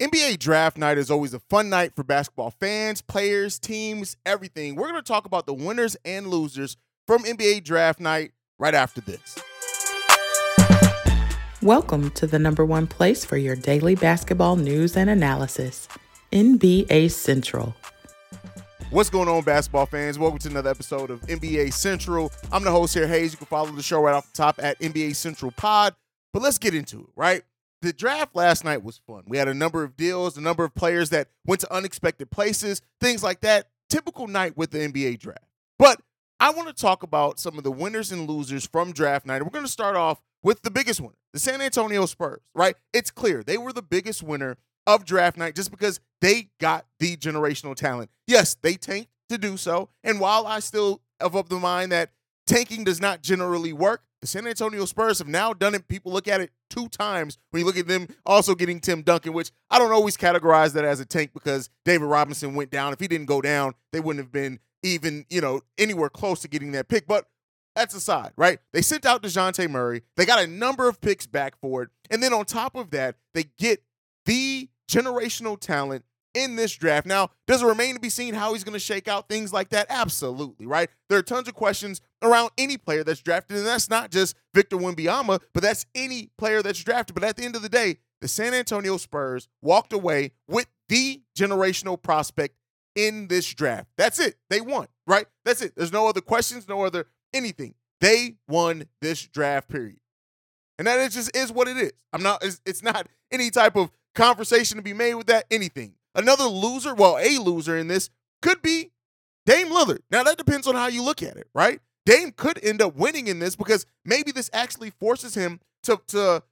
NBA draft night is always a fun night for basketball fans, players, teams, everything. We're going to talk about the winners and losers from NBA draft night right after this. Welcome to the number one place for your daily basketball news and analysis, NBA Central. What's going on, basketball fans? Welcome to another episode of NBA Central. I'm the host here, Haize. You can follow the show right off the top at NBA Central Pod. But let's get into it, right? The draft last night was fun. We had a number of deals, a number of players that went to unexpected places, things like that. Typical night with the NBA draft. But I want to talk about some of the winners and losers from draft night. We're going to start off with the biggest winner, the San Antonio Spurs, right? It's clear they were the biggest winner of draft night just because they got the generational talent. Yes, they tanked to do so. And while I still have of the mind that tanking does not generally work, the San Antonio Spurs have now done it. People look at it two times when you look at them also getting Tim Duncan, which I don't always categorize that as a tank because David Robinson went down. If he didn't go down, they wouldn't have been even, you know, anywhere close to getting that pick. But that's aside, right? They sent out DeJounte Murray. They got a number of picks back for it. And then on top of that, they get the generational talent in this draft. Now, does it remain to be seen how he's going to shake out things like that? Absolutely, right? There are tons of questions around any player that's drafted, and that's not just Victor Wembanyama, but that's any player that's drafted. But at the end of the day, the San Antonio Spurs walked away with the generational prospect in this draft. That's it. They won, right? That's it. There's no other questions, no other anything. They won this draft period. And that is just is what it is. I'm not it's, it's not any type of conversation to be made with that anything. Another loser, well, a loser in this could be Dame Lillard. Now, that depends on how you look at it, right? Dame could end up winning in this because maybe this actually forces him to, to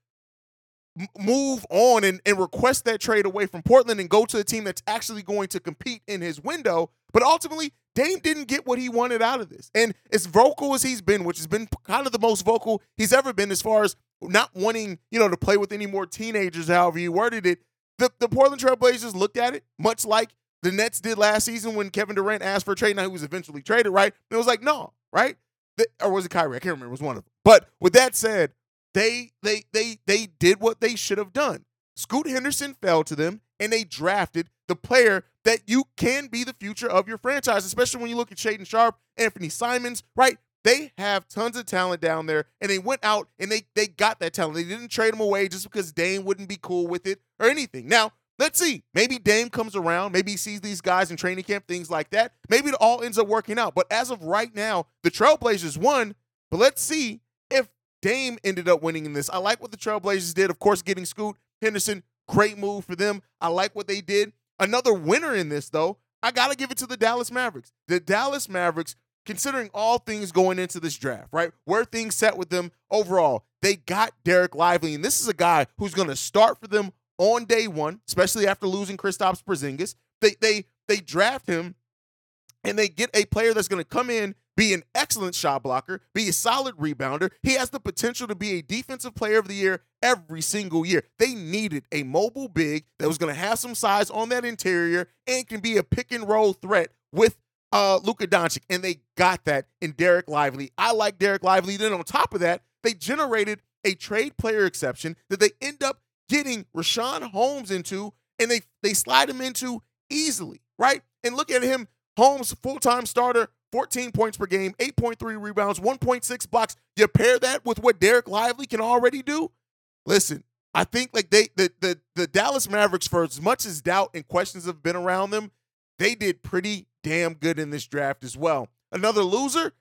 move on and, and request that trade away from Portland and go to a team that's actually going to compete in his window. But ultimately, Dame didn't get what he wanted out of this. And as vocal as he's been, which has been kind of the most vocal he's ever been as far as not wanting, you know, to play with any more teenagers, however you worded it, the, the Portland Trailblazers looked at it much like the Nets did last season when Kevin Durant asked for a trade. Now he was eventually traded, right? And it was like, no, right? The, or was it Kyrie? I can't remember. It was one of them. But with that said, they they they they did what they should have done. Scoot Henderson fell to them, and they drafted the player that you can be the future of your franchise, especially when you look at Shaedon Sharpe, Anthony Simons, right? They have tons of talent down there, and they went out and they they got that talent. They didn't trade them away just because Dame wouldn't be cool with it or anything. Now, let's see. Maybe Dame comes around. Maybe he sees these guys in training camp, things like that. Maybe it all ends up working out. But as of right now, the Trailblazers won. But let's see if Dame ended up winning in this. I like what the Trailblazers did. Of course, getting Scoot Henderson, great move for them. I like what they did. Another winner in this, though, I got to give it to the Dallas Mavericks. The Dallas Mavericks considering all things going into this draft, right? Where things set with them overall, they got Derek Lively, and this is a guy who's going to start for them on day one, especially after losing Kristaps Porzingis. They they they draft him, and they get a player that's going to come in, be an excellent shot blocker, be a solid rebounder. He has the potential to be a defensive player of the year every single year. They needed a mobile big that was going to have some size on that interior and can be a pick and roll threat with uh, Luka Doncic, and they got that in Derek Lively. I like Derek Lively. Then on top of that, they generated a trade player exception that they end up getting Richaun Holmes into, and they they slide him into easily, right? And look at him, Holmes, full time starter, 14 points per game, 8.3 rebounds, 1.6 blocks. You pair that with what Derek Lively can already do. Listen, I think like they the the the Dallas Mavericks, for as much as doubt and questions have been around them, they did pretty damn good in this draft as well. Another loser,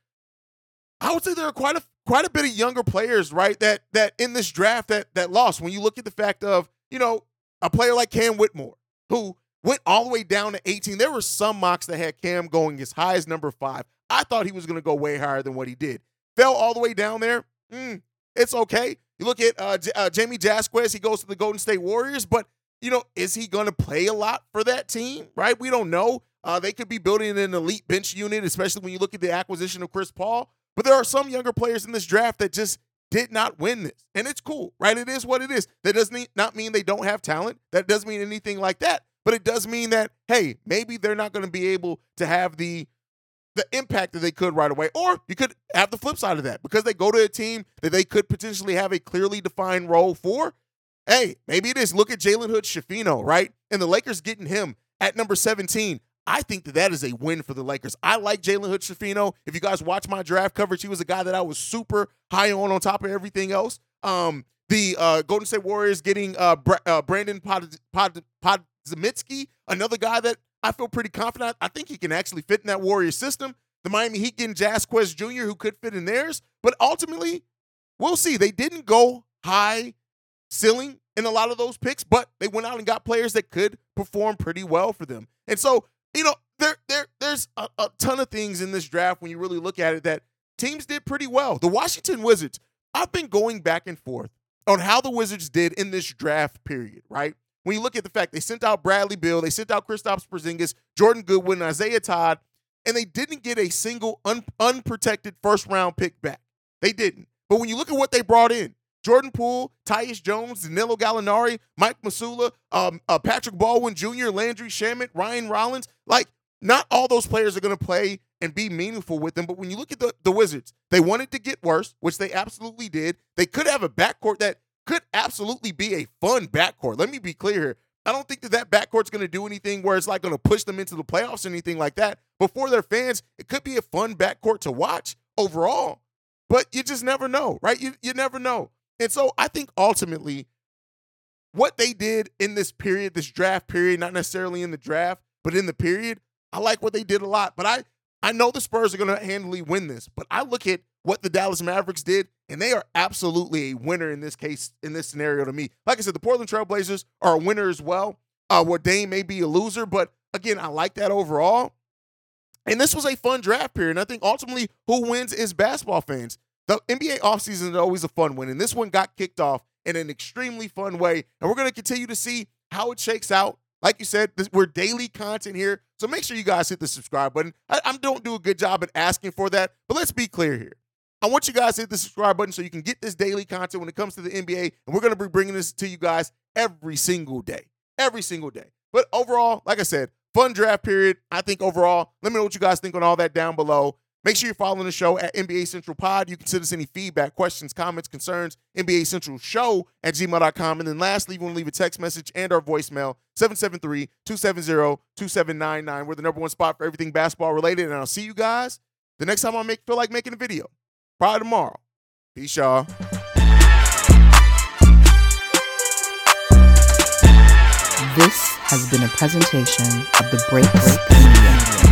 I would say there are quite a quite a bit of younger players, right? That that in this draft that that lost. When you look at the fact of, you know, a player like Cam Whitmore, who went all the way down to 18. There were some mocks that had Cam going as high as number five. I thought he was going to go way higher than what he did. Fell all the way down there. Mm, it's okay. You look at uh, J- uh, Jaime Jaquez, he goes to the Golden State Warriors, but you know, is he going to play a lot for that team? Right? We don't know. Uh, they could be building an elite bench unit, especially when you look at the acquisition of Chris Paul. But there are some younger players in this draft that just did not win this. And it's cool, right? It is what it is. That does not mean they don't have talent. That doesn't mean anything like that. But it does mean that, hey, maybe they're not going to be able to have the the impact that they could right away. Or you could have the flip side of that because they go to a team that they could potentially have a clearly defined role for. Hey, maybe it is. Look at Jalen Hood Schifino, right? And the Lakers getting him at number 17. I think that that is a win for the Lakers. I like Jalen Hood Schifino. If you guys watch my draft coverage, he was a guy that I was super high on on top of everything else. Um, the uh, Golden State Warriors getting uh, Br- uh, Brandin Pod- Pod- Podziemski, another guy that I feel pretty confident. I think he can actually fit in that Warrior system. The Miami Heat getting Jaquez Jr., who could fit in theirs. But ultimately, we'll see. They didn't go high ceiling in a lot of those picks, but they went out and got players that could perform pretty well for them. And so, you know, there, there, there's a, a ton of things in this draft when you really look at it that teams did pretty well. The Washington Wizards, I've been going back and forth on how the Wizards did in this draft period, right? When you look at the fact they sent out Bradley Beal, they sent out Kristaps Porzingis, Jordan Goodwin, Isaiah Todd, and they didn't get a single un- unprotected first round pick back. They didn't. But when you look at what they brought in, Jordan Poole, Tyus Jones, Danilo Gallinari, Mike Muscala, um, uh, Patrick Baldwin Jr., Landry Shamet, Ryan Rollins, like not all those players are going to play and be meaningful with them. But when you look at the, the Wizards, they wanted to get worse, which they absolutely did. They could have a backcourt that could absolutely be a fun backcourt. Let me be clear here. I don't think that that backcourt's going to do anything where it's like going to push them into the playoffs or anything like that. But for their fans, it could be a fun backcourt to watch overall. But you just never know, right? You, you never know. And so I think ultimately what they did in this period, this draft period, not necessarily in the draft, but in the period, I like what they did a lot. But I I know the Spurs are going to handily win this, but I look at what the Dallas Mavericks did, and they are absolutely a winner in this case, in this scenario to me. Like I said, the Portland Trailblazers are a winner as well, uh, where Dame may be a loser, but again, I like that overall. And this was a fun draft period. And I think ultimately who wins is basketball fans. The NBA offseason is always a fun one, and this one got kicked off in an extremely fun way. And we're going to continue to see how it shakes out. Like you said, this, we're daily content here. So make sure you guys hit the subscribe button. I, I don't do a good job at asking for that, but let's be clear here. I want you guys to hit the subscribe button so you can get this daily content when it comes to the NBA. And we're going to be bringing this to you guys every single day. Every single day. But overall, like I said, fun draft period. I think overall, let me know what you guys think on all that down below. Make sure you're following the show at NBA Central Pod. You can send us any feedback, questions, comments, concerns, NBA Central Show at gmail.com. And then lastly, you want to leave a text message and our voicemail, 773-270-2799. We're the number one spot for everything basketball related. And I'll see you guys the next time I make feel like making a video. Probably tomorrow. Peace, y'all. This has been a presentation of the Break Break Media.